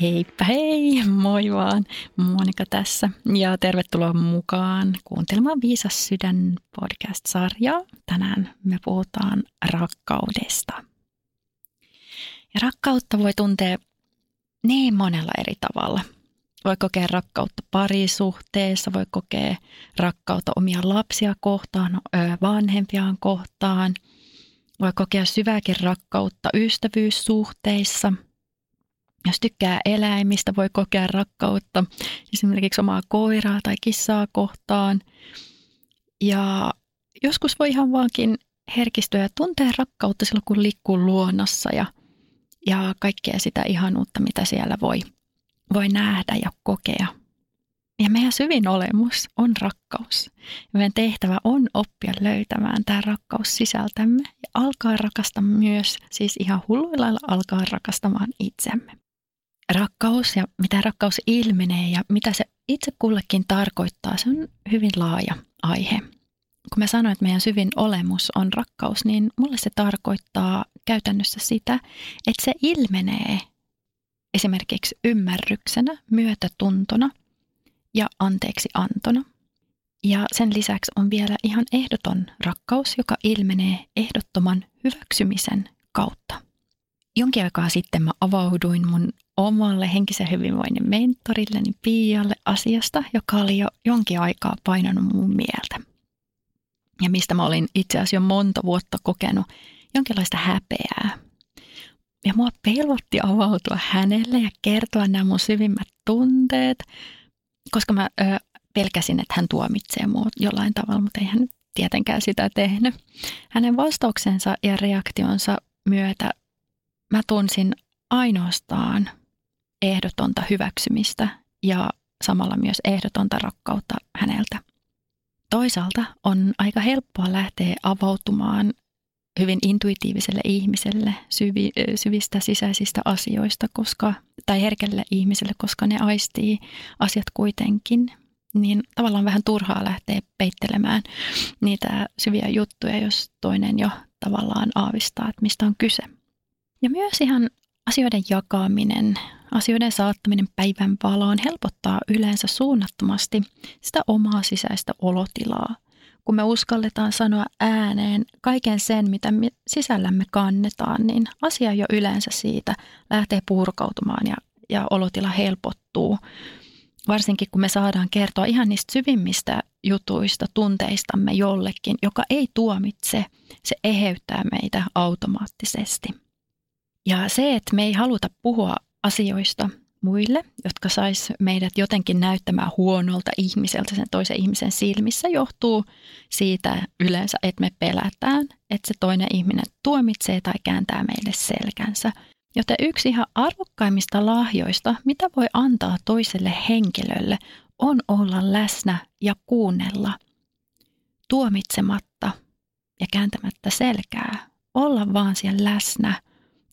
Heippa hei, moi vaan. Monika tässä ja tervetuloa mukaan kuuntelemaan Viisas sydän podcast-sarjaa. Tänään me puhutaan rakkaudesta. Ja rakkautta voi tuntea niin monella eri tavalla. Voi kokea rakkautta parisuhteessa, voi kokea rakkautta omia lapsia kohtaan, vanhempiaan kohtaan. Voi kokea syvääkin rakkautta ystävyyssuhteissa – jos tykkää eläimistä, voi kokea rakkautta esimerkiksi omaa koiraa tai kissaa kohtaan. Ja joskus voi ihan vaankin herkistyä ja tuntea rakkautta silloin, kun liikkuu luonnossa ja, ja kaikkea sitä ihanuutta, mitä siellä voi, voi nähdä ja kokea. Ja meidän syvin olemus on rakkaus. Meidän tehtävä on oppia löytämään tämä rakkaus sisältämme ja alkaa rakastaa myös, siis ihan hulluilla alkaa rakastamaan itsemme rakkaus ja mitä rakkaus ilmenee ja mitä se itse kullekin tarkoittaa, se on hyvin laaja aihe. Kun mä sanoin, että meidän syvin olemus on rakkaus, niin mulle se tarkoittaa käytännössä sitä, että se ilmenee esimerkiksi ymmärryksenä, myötätuntona ja anteeksi antona. Ja sen lisäksi on vielä ihan ehdoton rakkaus, joka ilmenee ehdottoman hyväksymisen kautta. Jonkin aikaa sitten mä avauduin mun omalle henkisen hyvinvoinnin mentorilleni Pialle asiasta, joka oli jo jonkin aikaa painanut mun mieltä. Ja mistä mä olin itse asiassa jo monta vuotta kokenut jonkinlaista häpeää. Ja mua pelvotti avautua hänelle ja kertoa nämä mun syvimmät tunteet, koska mä ö, pelkäsin, että hän tuomitsee mua jollain tavalla, mutta ei hän tietenkään sitä tehnyt. Hänen vastauksensa ja reaktionsa myötä tunsin ainoastaan ehdotonta hyväksymistä ja samalla myös ehdotonta rakkautta häneltä. Toisaalta on aika helppoa lähteä avautumaan hyvin intuitiiviselle ihmiselle syvi, syvistä sisäisistä asioista, koska, tai herkälle ihmiselle, koska ne aistii asiat kuitenkin, niin tavallaan vähän turhaa lähteä peittelemään niitä syviä juttuja, jos toinen jo tavallaan aavistaa, että mistä on kyse. Ja myös ihan asioiden jakaminen, asioiden saattaminen päivän valoon helpottaa yleensä suunnattomasti sitä omaa sisäistä olotilaa, kun me uskalletaan sanoa ääneen kaiken sen, mitä me sisällämme kannetaan, niin asia jo yleensä siitä lähtee purkautumaan ja, ja olotila helpottuu. Varsinkin kun me saadaan kertoa ihan niistä syvimmistä jutuista, tunteistamme jollekin, joka ei tuomitse, se eheyttää meitä automaattisesti. Ja se, että me ei haluta puhua asioista muille, jotka sais meidät jotenkin näyttämään huonolta ihmiseltä sen toisen ihmisen silmissä, johtuu siitä yleensä, että me pelätään, että se toinen ihminen tuomitsee tai kääntää meille selkänsä. Joten yksi ihan arvokkaimmista lahjoista, mitä voi antaa toiselle henkilölle, on olla läsnä ja kuunnella tuomitsematta ja kääntämättä selkää. Olla vaan siellä läsnä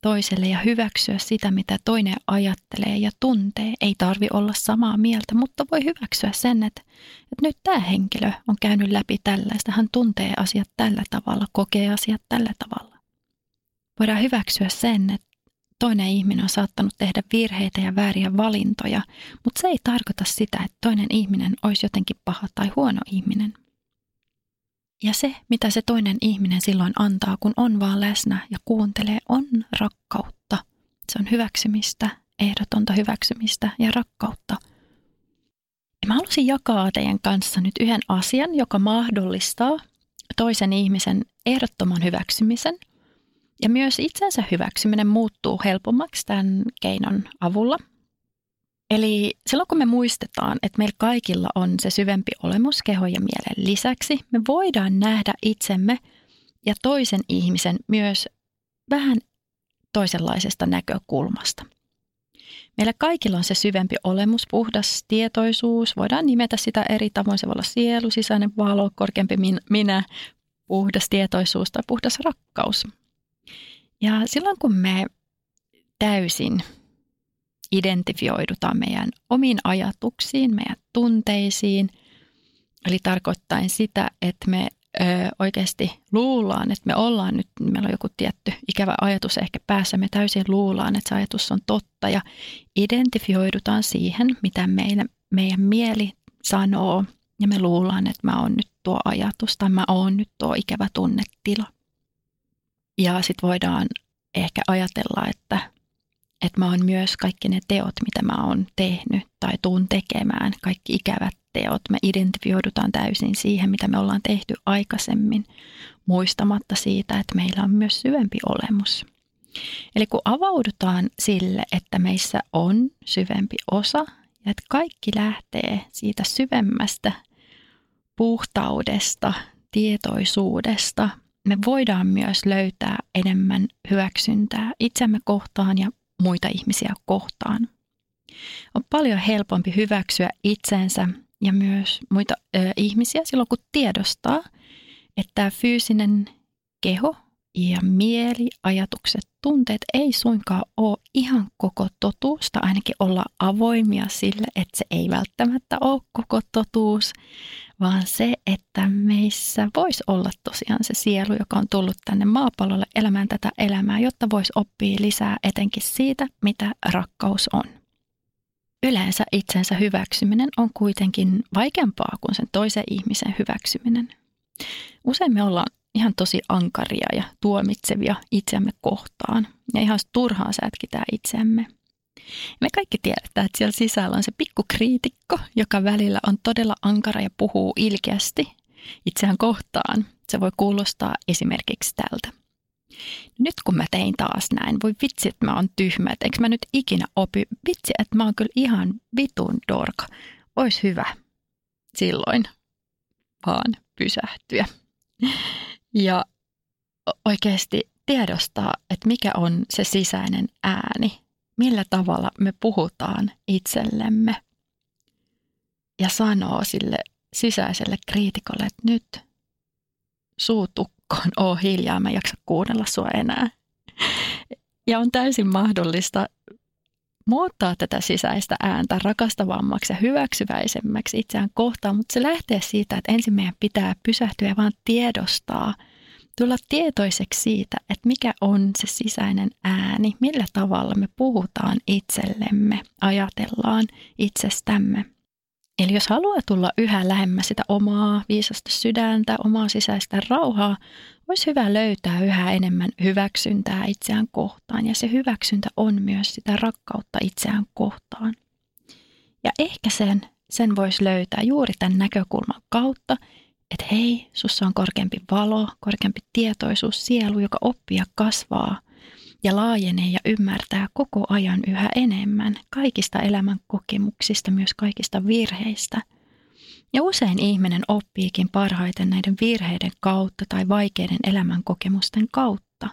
toiselle ja hyväksyä sitä, mitä toinen ajattelee ja tuntee. Ei tarvi olla samaa mieltä, mutta voi hyväksyä sen, että, että nyt tämä henkilö on käynyt läpi tällaista. Hän tuntee asiat tällä tavalla, kokee asiat tällä tavalla. Voidaan hyväksyä sen, että toinen ihminen on saattanut tehdä virheitä ja vääriä valintoja, mutta se ei tarkoita sitä, että toinen ihminen olisi jotenkin paha tai huono ihminen. Ja se, mitä se toinen ihminen silloin antaa, kun on vaan läsnä ja kuuntelee, on rakkautta. Se on hyväksymistä, ehdotonta hyväksymistä ja rakkautta. Ja mä halusin jakaa teidän kanssa nyt yhden asian, joka mahdollistaa toisen ihmisen ehdottoman hyväksymisen. Ja myös itsensä hyväksyminen muuttuu helpommaksi tämän keinon avulla – Eli silloin kun me muistetaan, että meillä kaikilla on se syvempi olemus keho ja mielen lisäksi, me voidaan nähdä itsemme ja toisen ihmisen myös vähän toisenlaisesta näkökulmasta. Meillä kaikilla on se syvempi olemus, puhdas tietoisuus. Voidaan nimetä sitä eri tavoin. Se voi olla sielu, sisäinen valo, korkeampi minä, puhdas tietoisuus tai puhdas rakkaus. Ja silloin kun me täysin identifioidutaan meidän omiin ajatuksiin, meidän tunteisiin. Eli tarkoittain sitä, että me ö, oikeasti luullaan, että me ollaan nyt, meillä on joku tietty ikävä ajatus ehkä päässä, me täysin luullaan, että se ajatus on totta ja identifioidutaan siihen, mitä meidän, meidän mieli sanoo ja me luullaan, että mä oon nyt tuo ajatus tai mä oon nyt tuo ikävä tunnetila. Ja sitten voidaan ehkä ajatella, että, että mä oon myös kaikki ne teot, mitä mä oon tehnyt tai tuun tekemään, kaikki ikävät teot. Me identifioidutaan täysin siihen, mitä me ollaan tehty aikaisemmin, muistamatta siitä, että meillä on myös syvempi olemus. Eli kun avaudutaan sille, että meissä on syvempi osa ja että kaikki lähtee siitä syvemmästä puhtaudesta, tietoisuudesta, me voidaan myös löytää enemmän hyväksyntää itsemme kohtaan ja muita ihmisiä kohtaan. On paljon helpompi hyväksyä itsensä ja myös muita ö, ihmisiä silloin, kun tiedostaa, että tämä fyysinen keho ja mieli, ajatukset, tunteet ei suinkaan ole ihan koko totuusta, ainakin olla avoimia sille, että se ei välttämättä ole koko totuus, vaan se, että meissä voisi olla tosiaan se sielu, joka on tullut tänne maapallolle elämään tätä elämää, jotta voisi oppia lisää etenkin siitä, mitä rakkaus on. Yleensä itsensä hyväksyminen on kuitenkin vaikeampaa kuin sen toisen ihmisen hyväksyminen. Usein me ollaan ihan tosi ankaria ja tuomitsevia itseämme kohtaan ja ihan turhaan sätkitään itseämme. Me kaikki tiedetään, että siellä sisällä on se pikku kriitikko, joka välillä on todella ankara ja puhuu ilkeästi itseään kohtaan. Se voi kuulostaa esimerkiksi tältä. Nyt kun mä tein taas näin, voi vitsi, että mä oon tyhmä, että eikö mä nyt ikinä opi, vitsi, että mä oon kyllä ihan vitun dorka. Ois hyvä silloin vaan pysähtyä. Ja oikeasti tiedostaa, että mikä on se sisäinen ääni, millä tavalla me puhutaan itsellemme ja sanoo sille sisäiselle kriitikolle, että nyt suutukkoon, oo hiljaa, mä en jaksa kuunnella sua enää. Ja on täysin mahdollista muuttaa tätä sisäistä ääntä rakastavammaksi ja hyväksyväisemmäksi itseään kohtaan, mutta se lähtee siitä, että ensin meidän pitää pysähtyä ja vaan tiedostaa, tulla tietoiseksi siitä, että mikä on se sisäinen ääni, millä tavalla me puhutaan itsellemme, ajatellaan itsestämme. Eli jos haluaa tulla yhä lähemmäs sitä omaa viisasta sydäntä, omaa sisäistä rauhaa, olisi hyvä löytää yhä enemmän hyväksyntää itseään kohtaan. Ja se hyväksyntä on myös sitä rakkautta itseään kohtaan. Ja ehkä sen, sen voisi löytää juuri tämän näkökulman kautta, että hei, sussa on korkeampi valo, korkeampi tietoisuus, sielu, joka oppii ja kasvaa ja laajenee ja ymmärtää koko ajan yhä enemmän kaikista elämän kokemuksista, myös kaikista virheistä. Ja usein ihminen oppiikin parhaiten näiden virheiden kautta tai vaikeiden elämän kokemusten kautta.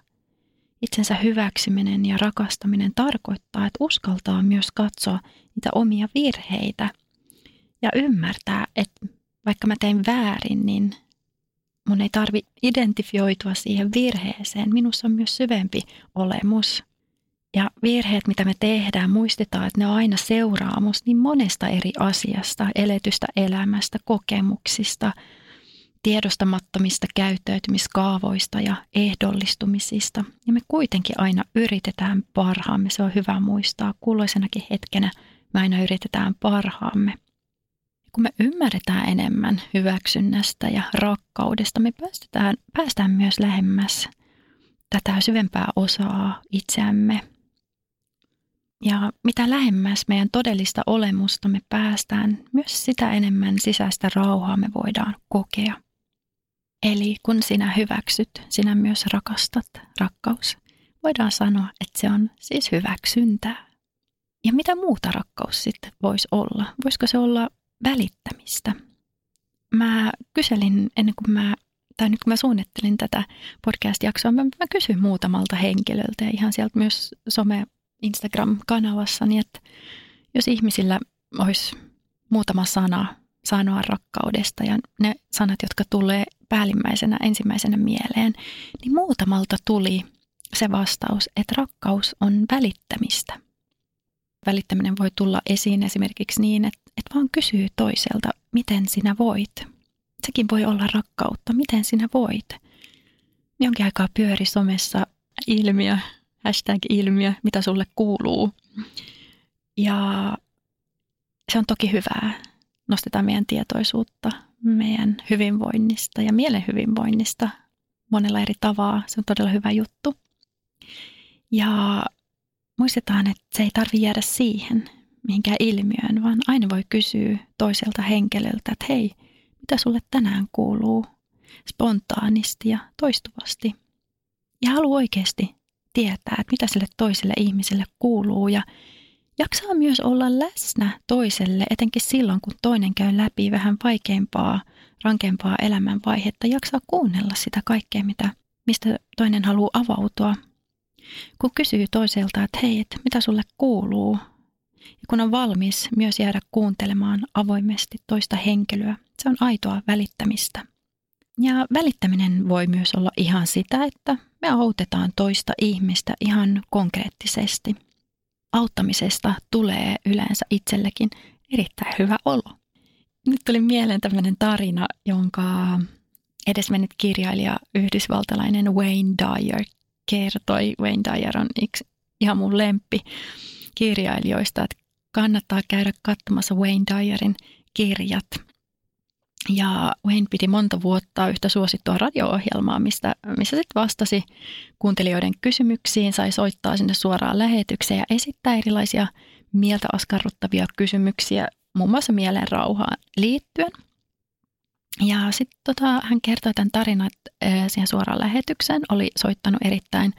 Itsensä hyväksyminen ja rakastaminen tarkoittaa, että uskaltaa myös katsoa niitä omia virheitä ja ymmärtää, että vaikka mä tein väärin, niin mun ei tarvi identifioitua siihen virheeseen. Minussa on myös syvempi olemus. Ja virheet, mitä me tehdään, muistetaan, että ne on aina seuraamus niin monesta eri asiasta, eletystä elämästä, kokemuksista, tiedostamattomista käyttäytymiskaavoista ja ehdollistumisista. Ja me kuitenkin aina yritetään parhaamme, se on hyvä muistaa. Kulloisenakin hetkenä me aina yritetään parhaamme kun me ymmärretään enemmän hyväksynnästä ja rakkaudesta, me päästään, päästään myös lähemmäs tätä syvempää osaa itseämme. Ja mitä lähemmäs meidän todellista olemusta me päästään, myös sitä enemmän sisäistä rauhaa me voidaan kokea. Eli kun sinä hyväksyt, sinä myös rakastat. Rakkaus. Voidaan sanoa, että se on siis hyväksyntää. Ja mitä muuta rakkaus sitten voisi olla? Voisiko se olla välittämistä. Mä kyselin ennen kuin mä, tai nyt kun mä suunnittelin tätä podcast-jaksoa, mä, mä kysyin muutamalta henkilöltä ja ihan sieltä myös some Instagram-kanavassa, niin että jos ihmisillä olisi muutama sana sanoa rakkaudesta ja ne sanat, jotka tulee päällimmäisenä ensimmäisenä mieleen, niin muutamalta tuli se vastaus, että rakkaus on välittämistä. Välittäminen voi tulla esiin esimerkiksi niin, että että vaan kysyy toiselta, miten sinä voit. sekin voi olla rakkautta. Miten sinä voit? Jonkin aikaa pyöri somessa ilmiö, hashtag ilmiö, mitä sulle kuuluu. Ja se on toki hyvää. Nostetaan meidän tietoisuutta meidän hyvinvoinnista ja mielen hyvinvoinnista monella eri tavalla. Se on todella hyvä juttu. Ja muistetaan, että se ei tarvi jäädä siihen mihinkään ilmiöön, vaan aina voi kysyä toiselta henkilöltä, että hei, mitä sulle tänään kuuluu? Spontaanisti ja toistuvasti. Ja haluaa oikeasti tietää, että mitä sille toiselle ihmiselle kuuluu ja jaksaa myös olla läsnä toiselle, etenkin silloin, kun toinen käy läpi vähän vaikeampaa, rankempaa elämänvaihetta, jaksaa kuunnella sitä kaikkea, mitä, mistä toinen haluaa avautua. Kun kysyy toiselta, että hei, että mitä sulle kuuluu, ja kun on valmis myös jäädä kuuntelemaan avoimesti toista henkilöä, se on aitoa välittämistä. Ja välittäminen voi myös olla ihan sitä, että me autetaan toista ihmistä ihan konkreettisesti. Auttamisesta tulee yleensä itsellekin erittäin hyvä olo. Nyt tuli mieleen tämmöinen tarina, jonka edesmennyt kirjailija yhdysvaltalainen Wayne Dyer kertoi. Wayne Dyer on yksi ihan mun lemppi kirjailijoista, että kannattaa käydä katsomassa Wayne Dyerin kirjat. Ja Wayne piti monta vuotta yhtä suosittua radio-ohjelmaa, mistä, missä sitten vastasi kuuntelijoiden kysymyksiin, sai soittaa sinne suoraan lähetykseen ja esittää erilaisia mieltä askarruttavia kysymyksiä, muun muassa mielen rauhaan liittyen. Ja sitten tota, hän kertoi tämän tarinan, että siihen suoraan lähetykseen oli soittanut erittäin,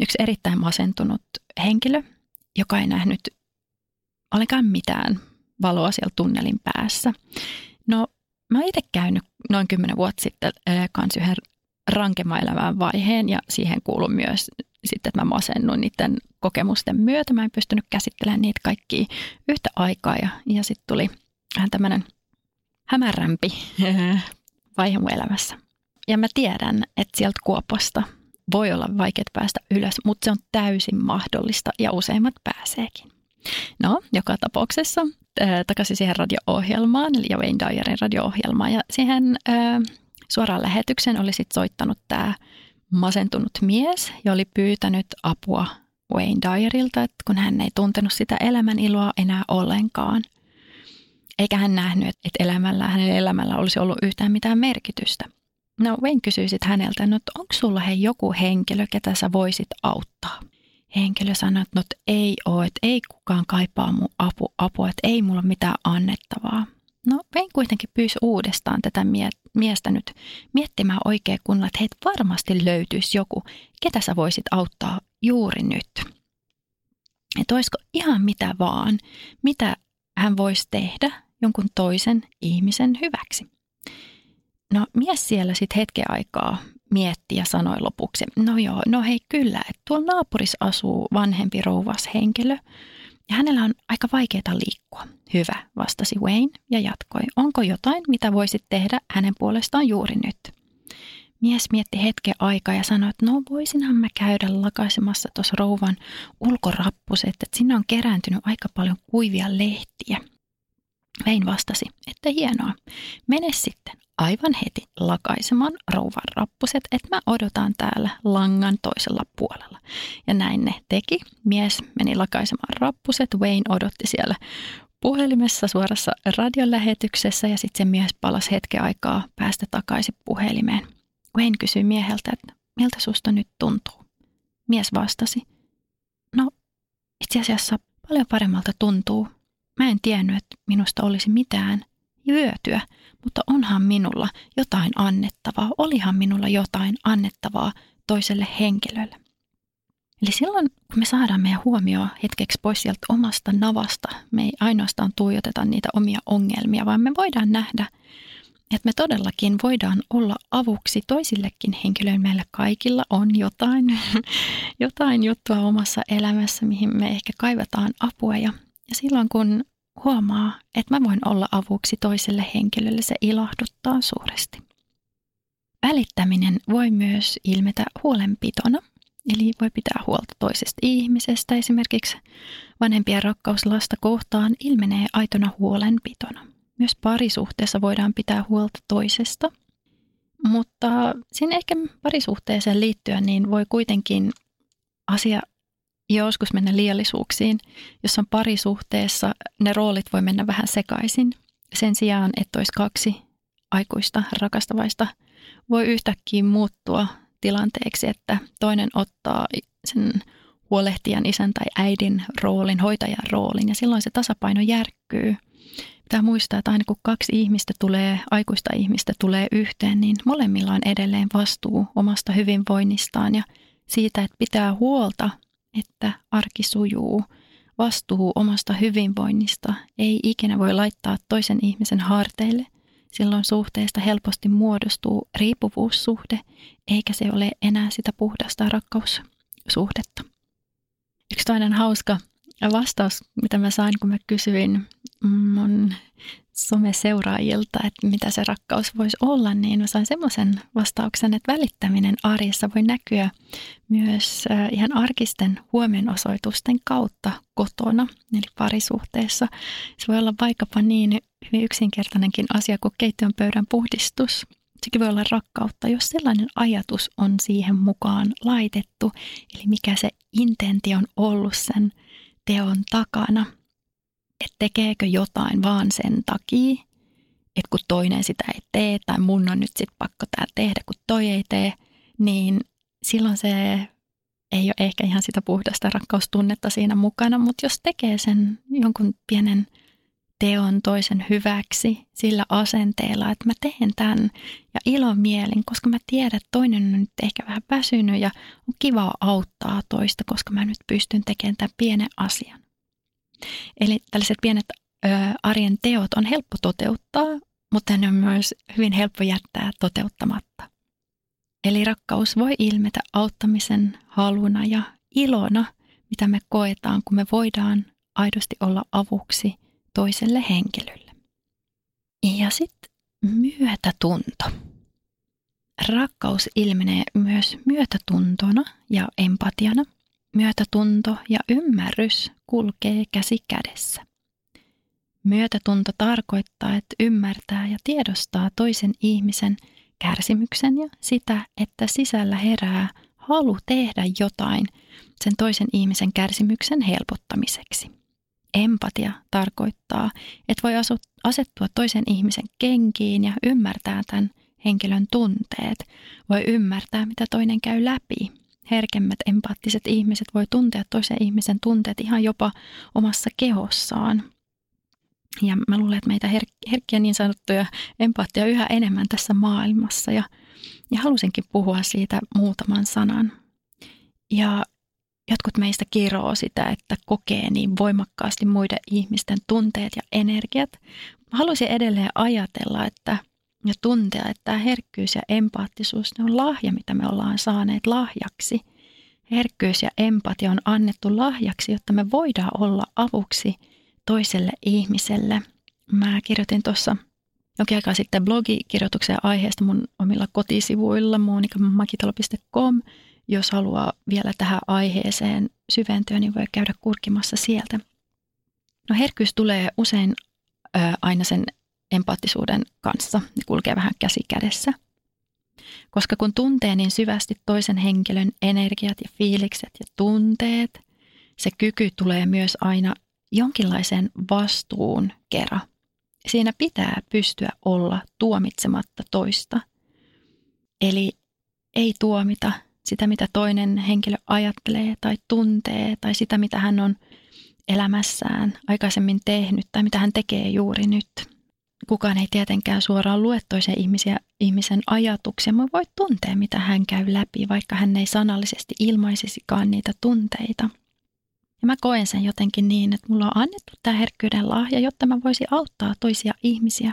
yksi erittäin masentunut henkilö, joka ei nähnyt ollenkaan mitään valoa siellä tunnelin päässä. No, mä oon itse käynyt noin kymmenen vuotta sitten äh, kans yhden rankemman elämän vaiheen ja siihen kuuluu myös sitten, että mä masennun niiden kokemusten myötä. Mä en pystynyt käsittelemään niitä kaikkia yhtä aikaa ja, ja sitten tuli vähän tämmöinen hämärämpi vaihe mun elämässä. Ja mä tiedän, että sieltä kuopasta voi olla vaikeat päästä ylös, mutta se on täysin mahdollista ja useimmat pääseekin. No, joka tapauksessa takaisin siihen radio-ohjelmaan, eli Wayne Dyerin radio-ohjelmaan. Ja siihen äh, suoraan lähetykseen oli sitten soittanut tämä masentunut mies ja oli pyytänyt apua Wayne Dyerilta, että kun hän ei tuntenut sitä elämän iloa enää ollenkaan. Eikä hän nähnyt, että elämällä, hänen elämällä olisi ollut yhtään mitään merkitystä. No Wayne kysyi sitten häneltä, no, onko sulla he joku henkilö, ketä sä voisit auttaa? henkilö sanoi, että no, ei ole, että ei kukaan kaipaa mun apu, apua, että ei mulla mitään annettavaa. No Vein kuitenkin pyysi uudestaan tätä miestä nyt miettimään oikein kunnolla, että heitä varmasti löytyisi joku, ketä sä voisit auttaa juuri nyt. Että olisiko ihan mitä vaan, mitä hän voisi tehdä jonkun toisen ihmisen hyväksi. No mies siellä sitten hetken aikaa mietti ja sanoi lopuksi, no joo, no hei kyllä, että tuolla naapurissa asuu vanhempi rouvas henkilö ja hänellä on aika vaikeaa liikkua. Hyvä, vastasi Wayne ja jatkoi, onko jotain, mitä voisit tehdä hänen puolestaan juuri nyt? Mies mietti hetken aikaa ja sanoi, että no voisinhan mä käydä lakaisemassa tuossa rouvan ulkorappuset, että sinne on kerääntynyt aika paljon kuivia lehtiä. Vein vastasi, että hienoa. Mene sitten aivan heti lakaisemaan rouvan rappuset, että mä odotan täällä langan toisella puolella. Ja näin ne teki. Mies meni lakaisemaan rappuset, Wayne odotti siellä puhelimessa suorassa radiolähetyksessä ja sitten se mies palasi hetken aikaa päästä takaisin puhelimeen. Wayne kysyi mieheltä, että miltä susta nyt tuntuu? Mies vastasi, no itse asiassa paljon paremmalta tuntuu. Mä en tiennyt, että minusta olisi mitään hyötyä, mutta onhan minulla jotain annettavaa, olihan minulla jotain annettavaa toiselle henkilölle. Eli silloin, kun me saadaan meidän huomioon hetkeksi pois sieltä omasta navasta, me ei ainoastaan tuijoteta niitä omia ongelmia, vaan me voidaan nähdä, että me todellakin voidaan olla avuksi toisillekin henkilöille. Meillä kaikilla on jotain, jotain juttua omassa elämässä, mihin me ehkä kaivataan apua. Ja, ja silloin kun huomaa, että mä voin olla avuksi toiselle henkilölle, se ilahduttaa suuresti. Välittäminen voi myös ilmetä huolenpitona, eli voi pitää huolta toisesta ihmisestä. Esimerkiksi vanhempien rakkaus lasta kohtaan ilmenee aitona huolenpitona. Myös parisuhteessa voidaan pitää huolta toisesta. Mutta siinä ehkä parisuhteeseen liittyen niin voi kuitenkin asia joskus mennä liiallisuuksiin. Jos on parisuhteessa, ne roolit voi mennä vähän sekaisin. Sen sijaan, että olisi kaksi aikuista rakastavaista, voi yhtäkkiä muuttua tilanteeksi, että toinen ottaa sen huolehtijan isän tai äidin roolin, hoitajan roolin ja silloin se tasapaino järkkyy. Pitää muistaa, että aina kun kaksi ihmistä tulee, aikuista ihmistä tulee yhteen, niin molemmilla on edelleen vastuu omasta hyvinvoinnistaan ja siitä, että pitää huolta, että arki sujuu. Vastuu omasta hyvinvoinnista ei ikinä voi laittaa toisen ihmisen harteille. Silloin suhteesta helposti muodostuu riippuvuussuhde, eikä se ole enää sitä puhdasta rakkaussuhdetta. Yksi toinen hauska vastaus, mitä mä sain, kun mä kysyin mun someseuraajilta, että mitä se rakkaus voisi olla, niin mä sain semmoisen vastauksen, että välittäminen arjessa voi näkyä myös ihan arkisten huomionosoitusten kautta kotona, eli parisuhteessa. Se voi olla vaikkapa niin hyvin yksinkertainenkin asia kuin keittiön pöydän puhdistus. Sekin voi olla rakkautta, jos sellainen ajatus on siihen mukaan laitettu, eli mikä se intentio on ollut sen teon takana – että tekeekö jotain vaan sen takia, että kun toinen sitä ei tee tai mun on nyt sitten pakko tämä tehdä, kun toi ei tee, niin silloin se ei ole ehkä ihan sitä puhdasta rakkaustunnetta siinä mukana, mutta jos tekee sen jonkun pienen teon toisen hyväksi sillä asenteella, että mä teen tämän ja ilomielin, koska mä tiedän, että toinen on nyt ehkä vähän väsynyt ja on kiva auttaa toista, koska mä nyt pystyn tekemään tämän pienen asian. Eli tällaiset pienet ö, arjen teot on helppo toteuttaa, mutta ne on myös hyvin helppo jättää toteuttamatta. Eli rakkaus voi ilmetä auttamisen haluna ja ilona, mitä me koetaan, kun me voidaan aidosti olla avuksi toiselle henkilölle. Ja sitten myötätunto. Rakkaus ilmenee myös myötätuntona ja empatiana – Myötätunto ja ymmärrys kulkee käsi kädessä. Myötätunto tarkoittaa, että ymmärtää ja tiedostaa toisen ihmisen kärsimyksen ja sitä, että sisällä herää halu tehdä jotain sen toisen ihmisen kärsimyksen helpottamiseksi. Empatia tarkoittaa, että voi asettua toisen ihmisen kenkiin ja ymmärtää tämän henkilön tunteet, voi ymmärtää, mitä toinen käy läpi herkemmät empaattiset ihmiset voi tuntea toisen ihmisen tunteet ihan jopa omassa kehossaan. Ja mä luulen, että meitä her- herkkiä niin sanottuja empaattia yhä enemmän tässä maailmassa ja, ja halusinkin puhua siitä muutaman sanan. Ja jotkut meistä kiroo sitä, että kokee niin voimakkaasti muiden ihmisten tunteet ja energiat. Mä haluaisin edelleen ajatella, että – ja tuntea, että tämä herkkyys ja empaattisuus ne on lahja, mitä me ollaan saaneet lahjaksi. Herkkyys ja empatia on annettu lahjaksi, jotta me voidaan olla avuksi toiselle ihmiselle. Mä kirjoitin tuossa jokin aikaa sitten blogikirjoituksen aiheesta mun omilla kotisivuilla monikamakitalo.com. Jos haluaa vielä tähän aiheeseen syventyä, niin voi käydä kurkimassa sieltä. No herkkyys tulee usein ö, aina sen empaattisuuden kanssa. Ne kulkee vähän käsi kädessä. Koska kun tuntee niin syvästi toisen henkilön energiat ja fiilikset ja tunteet, se kyky tulee myös aina jonkinlaisen vastuun kera. Siinä pitää pystyä olla tuomitsematta toista. Eli ei tuomita sitä, mitä toinen henkilö ajattelee tai tuntee tai sitä, mitä hän on elämässään aikaisemmin tehnyt tai mitä hän tekee juuri nyt kukaan ei tietenkään suoraan lue toisen ihmisiä, ihmisen ajatuksia, mutta voi tuntea, mitä hän käy läpi, vaikka hän ei sanallisesti ilmaisisikaan niitä tunteita. Ja mä koen sen jotenkin niin, että mulla on annettu tämä herkkyyden lahja, jotta mä voisin auttaa toisia ihmisiä.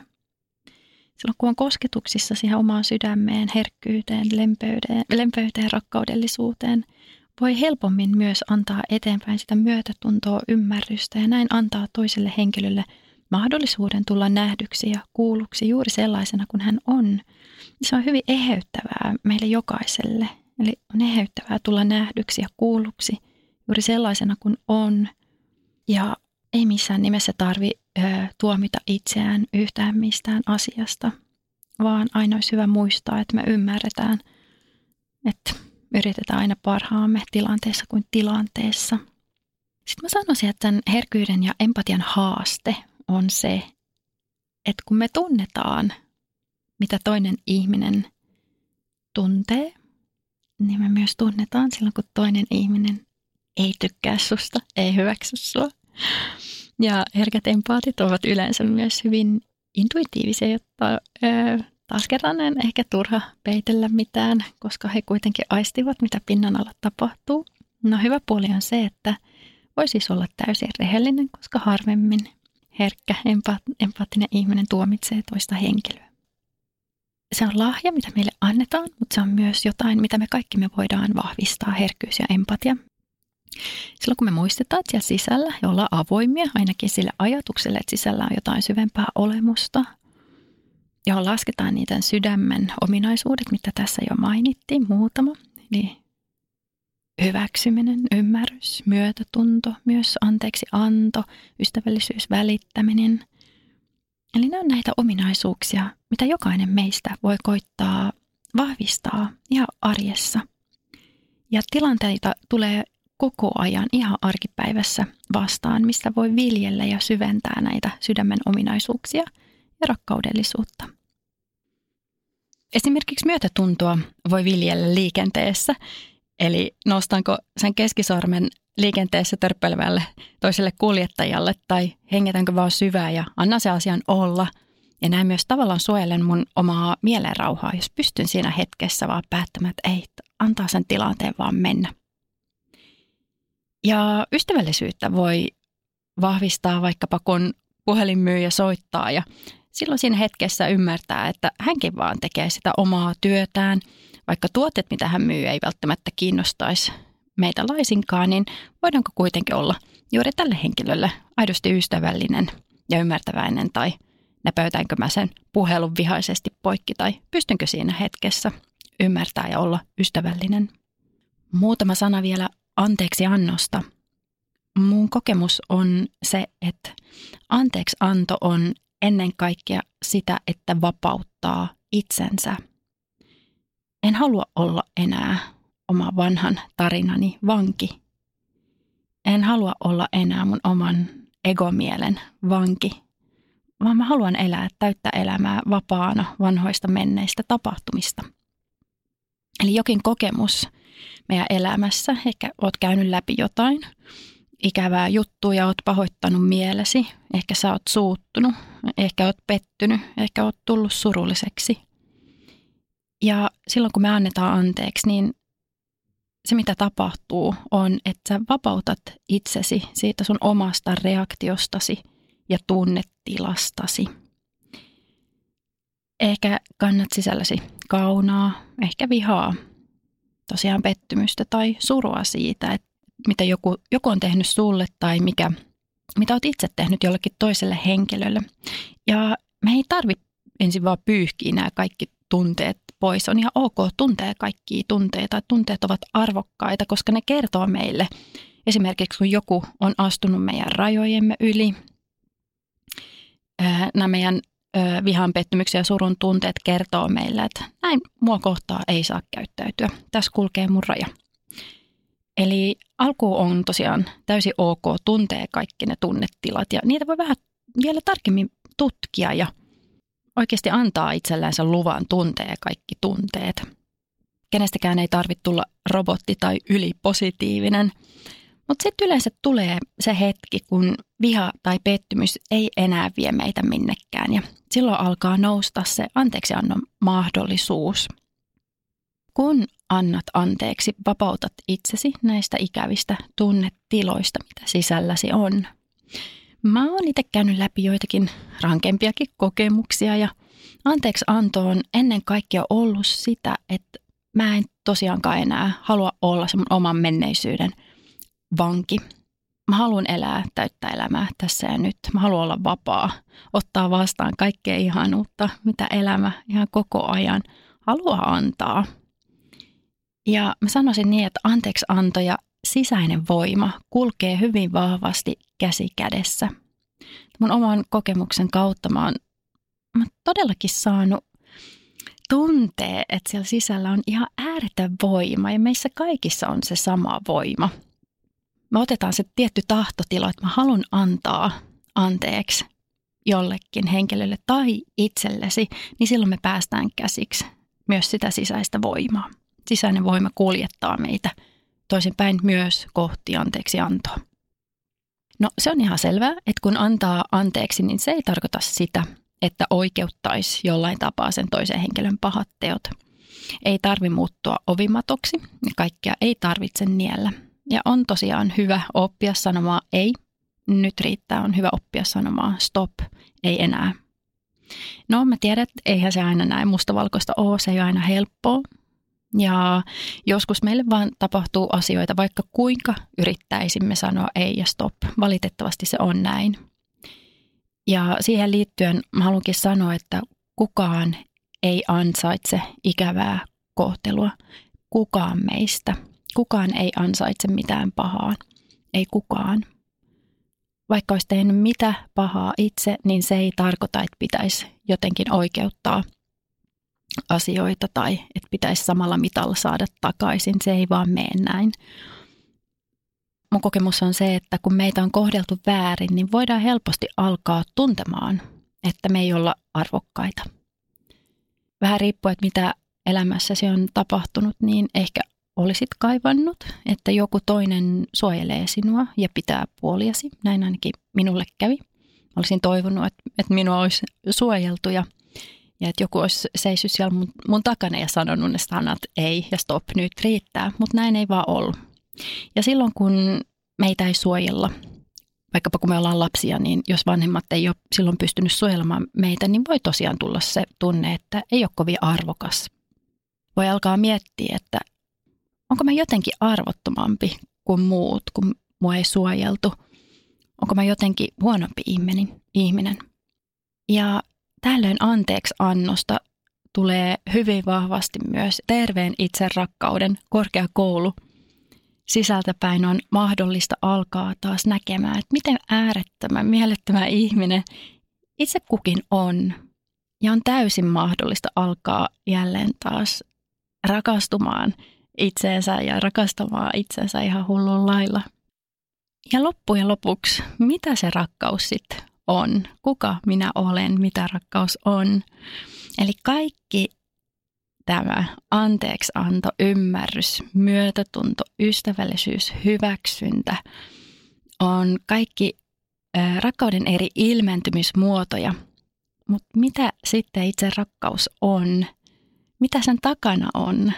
Silloin kun on kosketuksissa siihen omaan sydämeen, herkkyyteen, lempöyteen, lempöyteen rakkaudellisuuteen, voi helpommin myös antaa eteenpäin sitä myötätuntoa, ymmärrystä ja näin antaa toiselle henkilölle – mahdollisuuden tulla nähdyksi ja kuulluksi juuri sellaisena kuin hän on, se on hyvin eheyttävää meille jokaiselle. Eli on eheyttävää tulla nähdyksi ja kuulluksi juuri sellaisena kuin on. Ja ei missään nimessä tarvi ö, tuomita itseään yhtään mistään asiasta, vaan aina olisi hyvä muistaa, että me ymmärretään, että yritetään aina parhaamme tilanteessa kuin tilanteessa. Sitten mä sanoisin, että tämän herkkyyden ja empatian haaste on se, että kun me tunnetaan, mitä toinen ihminen tuntee, niin me myös tunnetaan silloin, kun toinen ihminen ei tykkää susta, ei hyväksy sua. Ja herkät empaatit ovat yleensä myös hyvin intuitiivisia, jotta ö, taas kerran en ehkä turha peitellä mitään, koska he kuitenkin aistivat, mitä pinnan alla tapahtuu. No hyvä puoli on se, että voi siis olla täysin rehellinen, koska harvemmin herkkä, empa- empaattinen ihminen tuomitsee toista henkilöä. Se on lahja, mitä meille annetaan, mutta se on myös jotain, mitä me kaikki me voidaan vahvistaa, herkkyys ja empatia. Silloin kun me muistetaan siellä sisällä ja ollaan avoimia ainakin sille ajatukselle, että sisällä on jotain syvempää olemusta, johon lasketaan niitä sydämen ominaisuudet, mitä tässä jo mainittiin, muutama. Eli hyväksyminen, ymmärrys, myötätunto, myös anteeksi anto, ystävällisyys, välittäminen. Eli ne on näitä ominaisuuksia, mitä jokainen meistä voi koittaa vahvistaa ihan arjessa. Ja tilanteita tulee koko ajan ihan arkipäivässä vastaan, mistä voi viljellä ja syventää näitä sydämen ominaisuuksia ja rakkaudellisuutta. Esimerkiksi myötätuntoa voi viljellä liikenteessä, eli nostanko sen keskisormen liikenteessä törppelevälle toiselle kuljettajalle tai hengetänkö vaan syvää ja anna se asian olla. Ja näin myös tavallaan suojelen mun omaa mielenrauhaa, jos pystyn siinä hetkessä vaan päättämään, että ei, antaa sen tilanteen vaan mennä. Ja ystävällisyyttä voi vahvistaa vaikkapa kun puhelinmyyjä soittaa ja silloin siinä hetkessä ymmärtää, että hänkin vaan tekee sitä omaa työtään. Vaikka tuotteet, mitä hän myy, ei välttämättä kiinnostaisi meitä laisinkaan, niin voidaanko kuitenkin olla juuri tälle henkilölle aidosti ystävällinen ja ymmärtäväinen tai näpöytäänkö mä sen puhelun vihaisesti poikki tai pystynkö siinä hetkessä ymmärtää ja olla ystävällinen. Muutama sana vielä anteeksi annosta. Mun kokemus on se, että anteeksi anto on ennen kaikkea sitä, että vapauttaa itsensä. En halua olla enää oma vanhan tarinani vanki. En halua olla enää mun oman egomielen vanki, vaan mä haluan elää täyttä elämää vapaana vanhoista menneistä tapahtumista. Eli jokin kokemus meidän elämässä, ehkä oot käynyt läpi jotain ikävää juttua ja oot pahoittanut mielesi, ehkä sä oot suuttunut, ehkä oot pettynyt, ehkä oot tullut surulliseksi. Ja silloin kun me annetaan anteeksi, niin se mitä tapahtuu on, että sä vapautat itsesi siitä sun omasta reaktiostasi ja tunnetilastasi. Ehkä kannat sisälläsi kaunaa, ehkä vihaa, tosiaan pettymystä tai surua siitä, että mitä joku, joku on tehnyt sulle tai mikä, mitä olet itse tehnyt jollekin toiselle henkilölle. Ja me ei tarvitse ensin vaan pyyhkiä nämä kaikki tunteet pois. On ihan ok tuntea kaikkia tunteita. Tunteet ovat arvokkaita, koska ne kertoo meille. Esimerkiksi kun joku on astunut meidän rajojemme yli, nämä meidän vihan, pettymyksen ja surun tunteet kertoo meille, että näin mua kohtaa ei saa käyttäytyä. Tässä kulkee mun raja. Eli alku on tosiaan täysin ok, tuntee kaikki ne tunnetilat ja niitä voi vähän vielä tarkemmin tutkia ja oikeasti antaa itsellänsä luvan tuntee kaikki tunteet. Kenestäkään ei tarvitse tulla robotti tai ylipositiivinen, mutta sitten yleensä tulee se hetki, kun viha tai pettymys ei enää vie meitä minnekään ja silloin alkaa nousta se anteeksiannon mahdollisuus. Kun annat anteeksi, vapautat itsesi näistä ikävistä tunnetiloista, mitä sisälläsi on. Mä oon itse käynyt läpi joitakin rankempiakin kokemuksia ja anteeksi anto on ennen kaikkea ollut sitä, että mä en tosiaankaan enää halua olla se mun oman menneisyyden vanki. Mä haluan elää täyttä elämää tässä ja nyt. Mä haluan olla vapaa, ottaa vastaan kaikkea ihanuutta, mitä elämä ihan koko ajan haluaa antaa – ja mä sanoisin niin, että anteeksi anto ja sisäinen voima kulkee hyvin vahvasti käsi kädessä. mun oman kokemuksen kautta mä oon, mä todellakin saanut tuntee, että siellä sisällä on ihan ääretön voima ja meissä kaikissa on se sama voima. Me otetaan se tietty tahtotila, että mä haluan antaa anteeksi jollekin henkilölle tai itsellesi, niin silloin me päästään käsiksi myös sitä sisäistä voimaa. Sisäinen voima kuljettaa meitä toisinpäin myös kohti anteeksi antoa. No se on ihan selvää, että kun antaa anteeksi, niin se ei tarkoita sitä, että oikeuttaisi jollain tapaa sen toisen henkilön pahat teot. Ei tarvi muuttua ovimatoksi ja kaikkea ei tarvitse niellä. Ja on tosiaan hyvä oppia sanomaan ei. Nyt riittää, on hyvä oppia sanomaan stop, ei enää. No mä tiedän, että eihän se aina näin mustavalkoista ole, se ei ole aina helppoa. Ja joskus meille vaan tapahtuu asioita, vaikka kuinka yrittäisimme sanoa ei ja stop. Valitettavasti se on näin. Ja siihen liittyen mä haluankin sanoa, että kukaan ei ansaitse ikävää kohtelua. Kukaan meistä. Kukaan ei ansaitse mitään pahaa. Ei kukaan. Vaikka olisi tehnyt mitä pahaa itse, niin se ei tarkoita, että pitäisi jotenkin oikeuttaa asioita tai että pitäisi samalla mitalla saada takaisin. Se ei vaan mene näin mun kokemus on se, että kun meitä on kohdeltu väärin, niin voidaan helposti alkaa tuntemaan, että me ei olla arvokkaita. Vähän riippuen, että mitä elämässäsi on tapahtunut, niin ehkä olisit kaivannut, että joku toinen suojelee sinua ja pitää puoliasi. Näin ainakin minulle kävi. Olisin toivonut, että, että minua olisi suojeltu ja, ja että joku olisi seissyt siellä mun, mun takana ja sanonut ne sanat ei ja stop, nyt riittää, mutta näin ei vaan ollut. Ja silloin kun meitä ei suojella, vaikkapa kun me ollaan lapsia, niin jos vanhemmat ei ole silloin pystynyt suojelemaan meitä, niin voi tosiaan tulla se tunne, että ei ole kovin arvokas. Voi alkaa miettiä, että onko mä jotenkin arvottomampi kuin muut, kun mua ei suojeltu. Onko mä jotenkin huonompi ihminen? Ja tällöin anteeksi annosta tulee hyvin vahvasti myös terveen itserakkauden korkeakoulu – sisältäpäin on mahdollista alkaa taas näkemään, että miten äärettömän, mielettömän ihminen itse kukin on. Ja on täysin mahdollista alkaa jälleen taas rakastumaan itseensä ja rakastamaan itsensä ihan hullun lailla. Ja loppujen lopuksi, mitä se rakkaus sitten on? Kuka minä olen? Mitä rakkaus on? Eli kaikki tämä anteeksianto, ymmärrys, myötätunto, ystävällisyys, hyväksyntä on kaikki rakkauden eri ilmentymismuotoja. Mutta mitä sitten itse rakkaus on? Mitä sen takana on?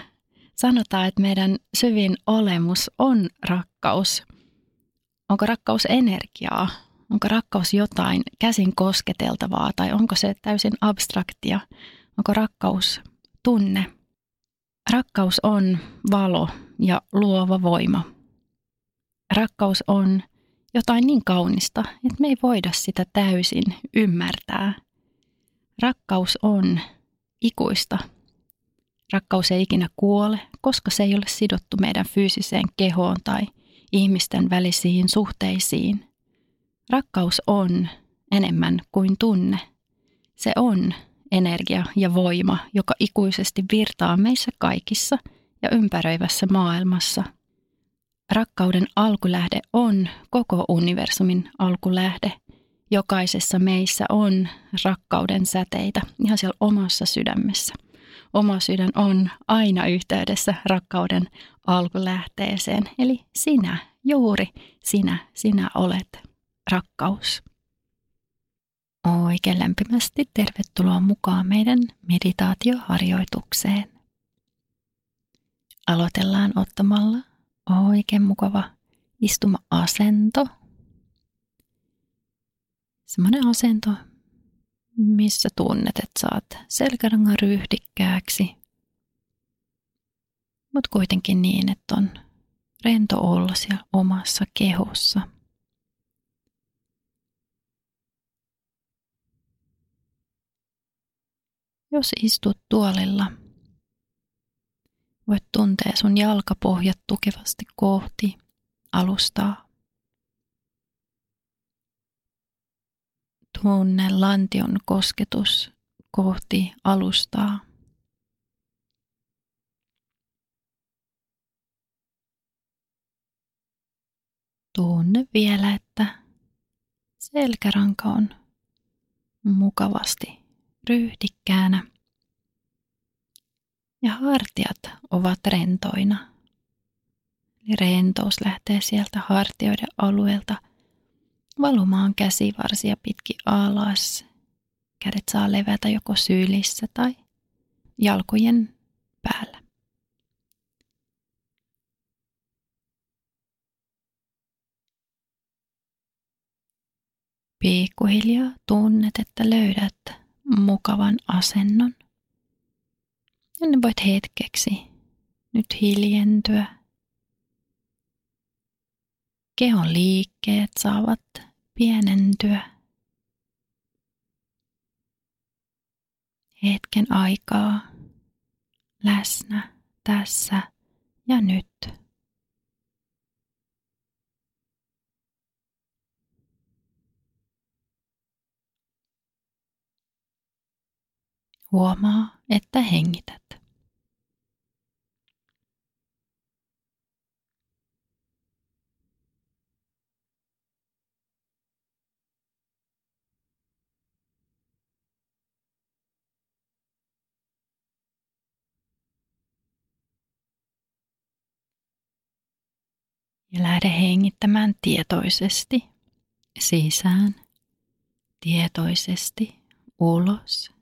Sanotaan, että meidän syvin olemus on rakkaus. Onko rakkaus energiaa? Onko rakkaus jotain käsin kosketeltavaa tai onko se täysin abstraktia? Onko rakkaus tunne. Rakkaus on valo ja luova voima. Rakkaus on jotain niin kaunista, että me ei voida sitä täysin ymmärtää. Rakkaus on ikuista. Rakkaus ei ikinä kuole, koska se ei ole sidottu meidän fyysiseen kehoon tai ihmisten välisiin suhteisiin. Rakkaus on enemmän kuin tunne. Se on energia ja voima, joka ikuisesti virtaa meissä kaikissa ja ympäröivässä maailmassa. Rakkauden alkulähde on koko universumin alkulähde. Jokaisessa meissä on rakkauden säteitä ihan siellä omassa sydämessä. Oma sydän on aina yhteydessä rakkauden alkulähteeseen, eli sinä, juuri sinä, sinä olet rakkaus. Oikein lämpimästi tervetuloa mukaan meidän meditaatioharjoitukseen. Aloitellaan ottamalla oikein mukava istuma-asento. Semmoinen asento, missä tunnet, että saat selkärangan ryhdikkääksi, mutta kuitenkin niin, että on rento olla siellä omassa kehossa – istut tuolilla, voit tuntea sun jalkapohjat tukevasti kohti alustaa. Tunne lantion kosketus kohti alustaa. Tunne vielä, että selkäranka on mukavasti ryhdikkäänä ja hartiat ovat rentoina. Eli rentous lähtee sieltä hartioiden alueelta valumaan käsivarsia pitkin alas. Kädet saa levätä joko sylissä tai jalkojen päällä. Pikkuhiljaa tunnet, että löydät mukavan asennon. Ja ne voit hetkeksi nyt hiljentyä. Kehon liikkeet saavat pienentyä. Hetken aikaa läsnä tässä ja nyt. Huomaa, että hengität. Ja lähde hengittämään tietoisesti sisään, tietoisesti ulos.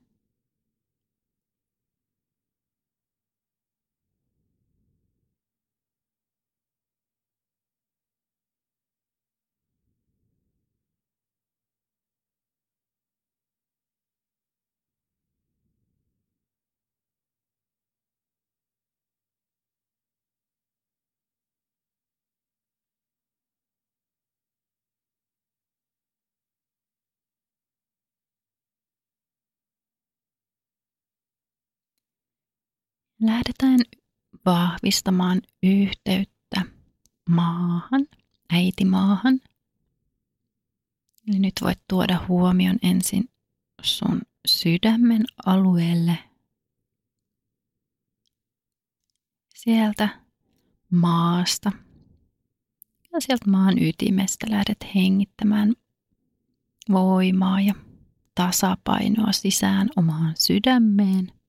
Lähdetään vahvistamaan yhteyttä maahan, äitimaahan. Eli nyt voit tuoda huomion ensin sun sydämen alueelle. Sieltä maasta ja sieltä maan ytimestä lähdet hengittämään voimaa ja tasapainoa sisään omaan sydämeen –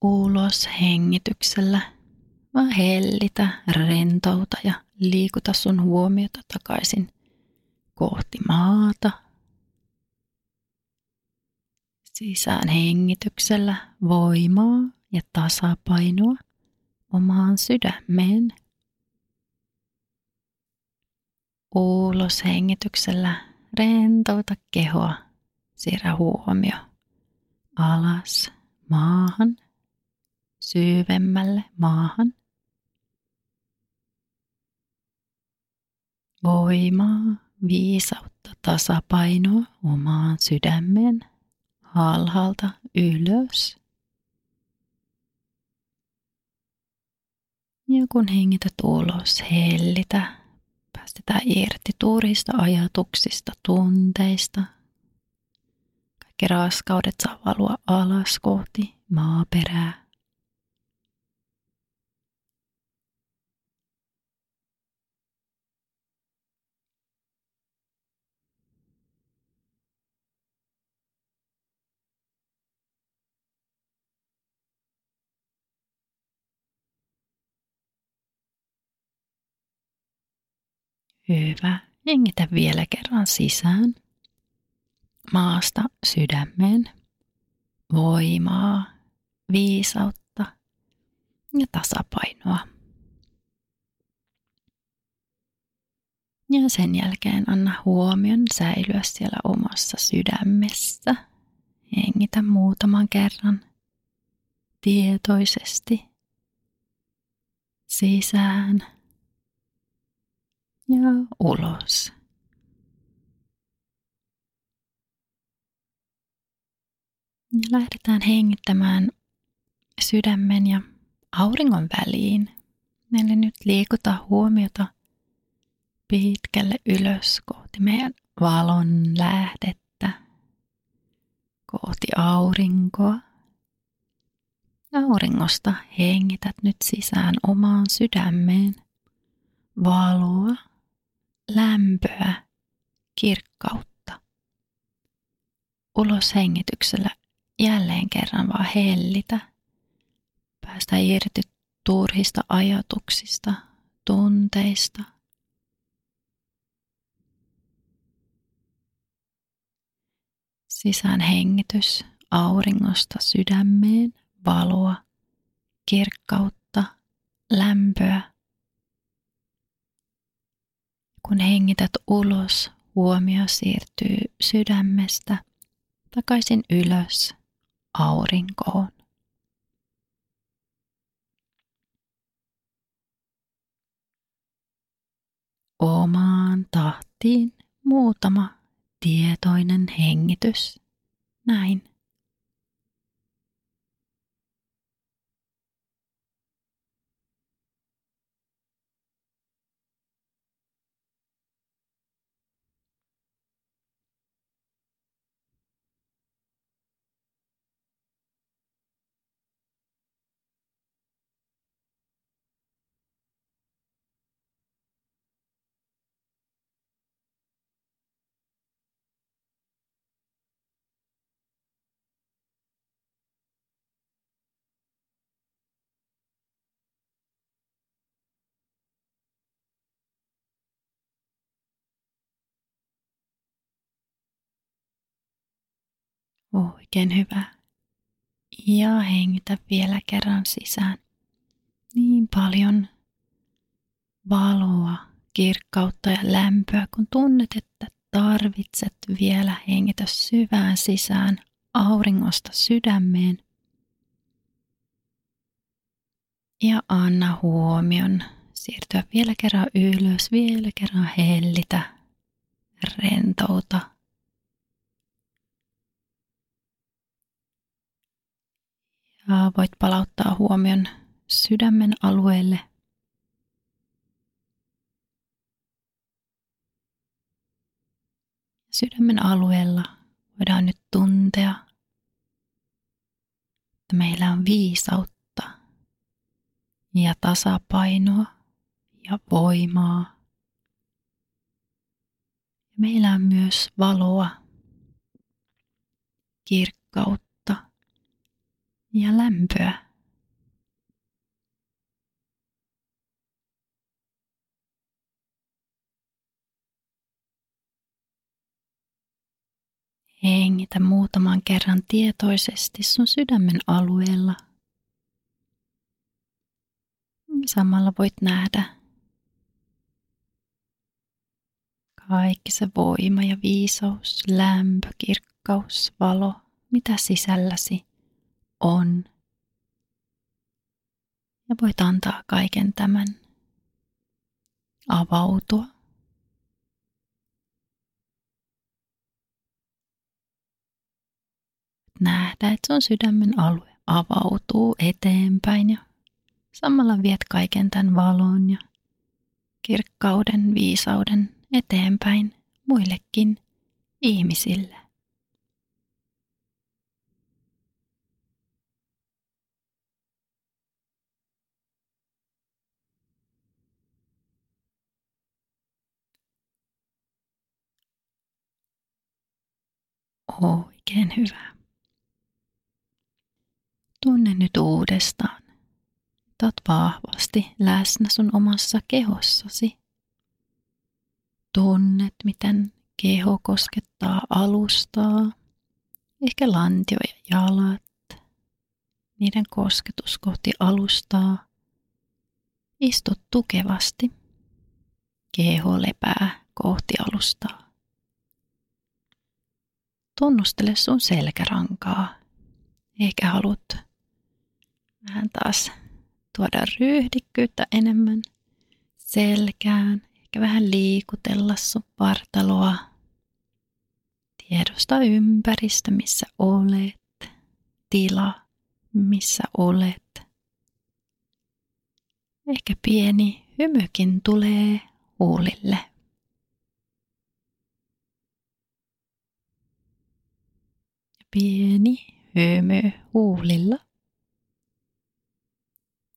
ulos hengityksellä. Vaan hellitä, rentouta ja liikuta sun huomiota takaisin kohti maata. Sisään hengityksellä voimaa ja tasapainoa omaan sydämeen. Ulos hengityksellä rentouta kehoa, siirrä huomio alas maahan syvemmälle maahan. Voimaa, viisautta, tasapainoa omaan sydämeen alhaalta ylös. Ja kun hengität ulos, hellitä, päästetään irti turista ajatuksista, tunteista. Kaikki raskaudet saa valua alas kohti maaperää. Hyvä. Hengitä vielä kerran sisään. Maasta sydämeen. Voimaa, viisautta ja tasapainoa. Ja sen jälkeen anna huomion säilyä siellä omassa sydämessä. Hengitä muutaman kerran tietoisesti sisään ja ulos. Ja lähdetään hengittämään sydämen ja auringon väliin. Eli nyt liikuta huomiota pitkälle ylös kohti meidän valon lähdettä kohti aurinkoa. Auringosta hengität nyt sisään omaan sydämeen valoa, lämpöä, kirkkautta. Ulos hengityksellä jälleen kerran vaan hellitä. Päästä irti turhista ajatuksista, tunteista. Sisään hengitys auringosta sydämeen, valoa, kirkkautta, lämpöä. Kun hengität ulos, huomio siirtyy sydämestä takaisin ylös aurinkoon. Omaan tahtiin muutama tietoinen hengitys. Näin. Oikein hyvä. Ja hengitä vielä kerran sisään. Niin paljon valoa, kirkkautta ja lämpöä, kun tunnet, että tarvitset vielä hengitä syvään sisään auringosta sydämeen. Ja anna huomion siirtyä vielä kerran ylös, vielä kerran hellitä, rentouta voit palauttaa huomion sydämen alueelle. Sydämen alueella voidaan nyt tuntea, että meillä on viisautta ja tasapainoa ja voimaa. Meillä on myös valoa, kirkkautta ja lämpöä. Hengitä muutaman kerran tietoisesti sun sydämen alueella. Samalla voit nähdä kaikki se voima ja viisaus, lämpö, kirkkaus, valo, mitä sisälläsi on. Ja voit antaa kaiken tämän avautua. Nähdä, että sun sydämen alue avautuu eteenpäin ja samalla viet kaiken tämän valon ja kirkkauden, viisauden eteenpäin muillekin ihmisille. Oikein hyvä. Tunne nyt uudestaan, oot vahvasti läsnä sun omassa kehossasi. Tunnet, miten keho koskettaa alustaa, ehkä lantio ja jalat, niiden kosketus kohti alustaa. Istut tukevasti. Keho lepää kohti alustaa. Tunnustele sun selkärankaa. Ehkä haluat vähän taas tuoda ryhdikkyyttä enemmän selkään. Ehkä vähän liikutella sun vartaloa. Tiedosta ympäristö, missä olet. Tila, missä olet. Ehkä pieni hymykin tulee huulille. Pieni hymy huulilla.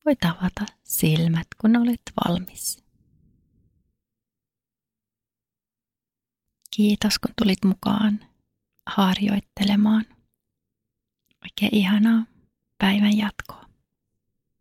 Voit avata silmät, kun olet valmis. Kiitos, kun tulit mukaan harjoittelemaan. Oikein ihanaa päivän jatkoa.